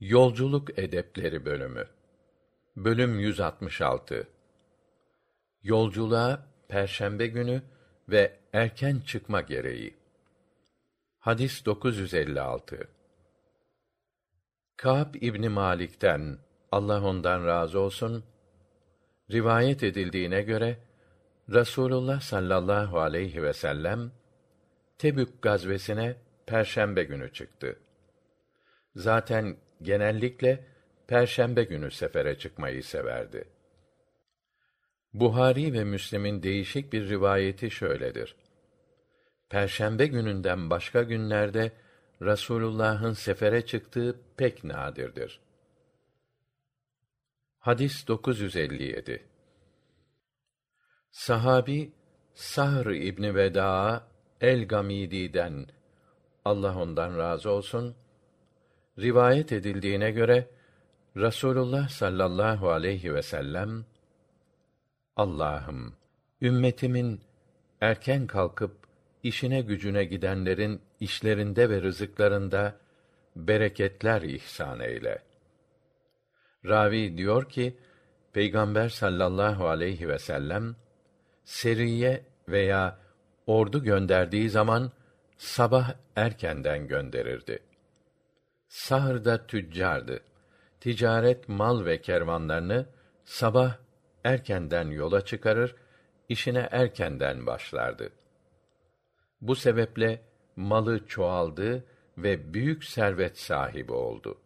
Yolculuk edepleri bölümü. Bölüm 166. Yolculuğa perşembe günü ve erken çıkma gereği. Hadis 956. Kâb İbni Malik'ten Allah ondan razı olsun rivayet edildiğine göre Rasulullah sallallahu aleyhi ve sellem Tebük gazvesine perşembe günü çıktı. Zaten genellikle perşembe günü sefere çıkmayı severdi. Buhari ve Müslim'in değişik bir rivayeti şöyledir. Perşembe gününden başka günlerde Rasulullah'ın sefere çıktığı pek nadirdir. Hadis 957. Sahabi Sahr İbni Vedaa el-Gamidi'den Allah ondan razı olsun rivayet edildiğine göre Rasulullah sallallahu aleyhi ve sellem Allah'ım ümmetimin erken kalkıp işine gücüne gidenlerin işlerinde ve rızıklarında bereketler ihsan eyle. Ravi diyor ki Peygamber sallallahu aleyhi ve sellem seriye veya ordu gönderdiği zaman sabah erkenden gönderirdi. Sahırda tüccardı. Ticaret mal ve kervanlarını sabah erkenden yola çıkarır, işine erkenden başlardı. Bu sebeple malı çoğaldı ve büyük servet sahibi oldu.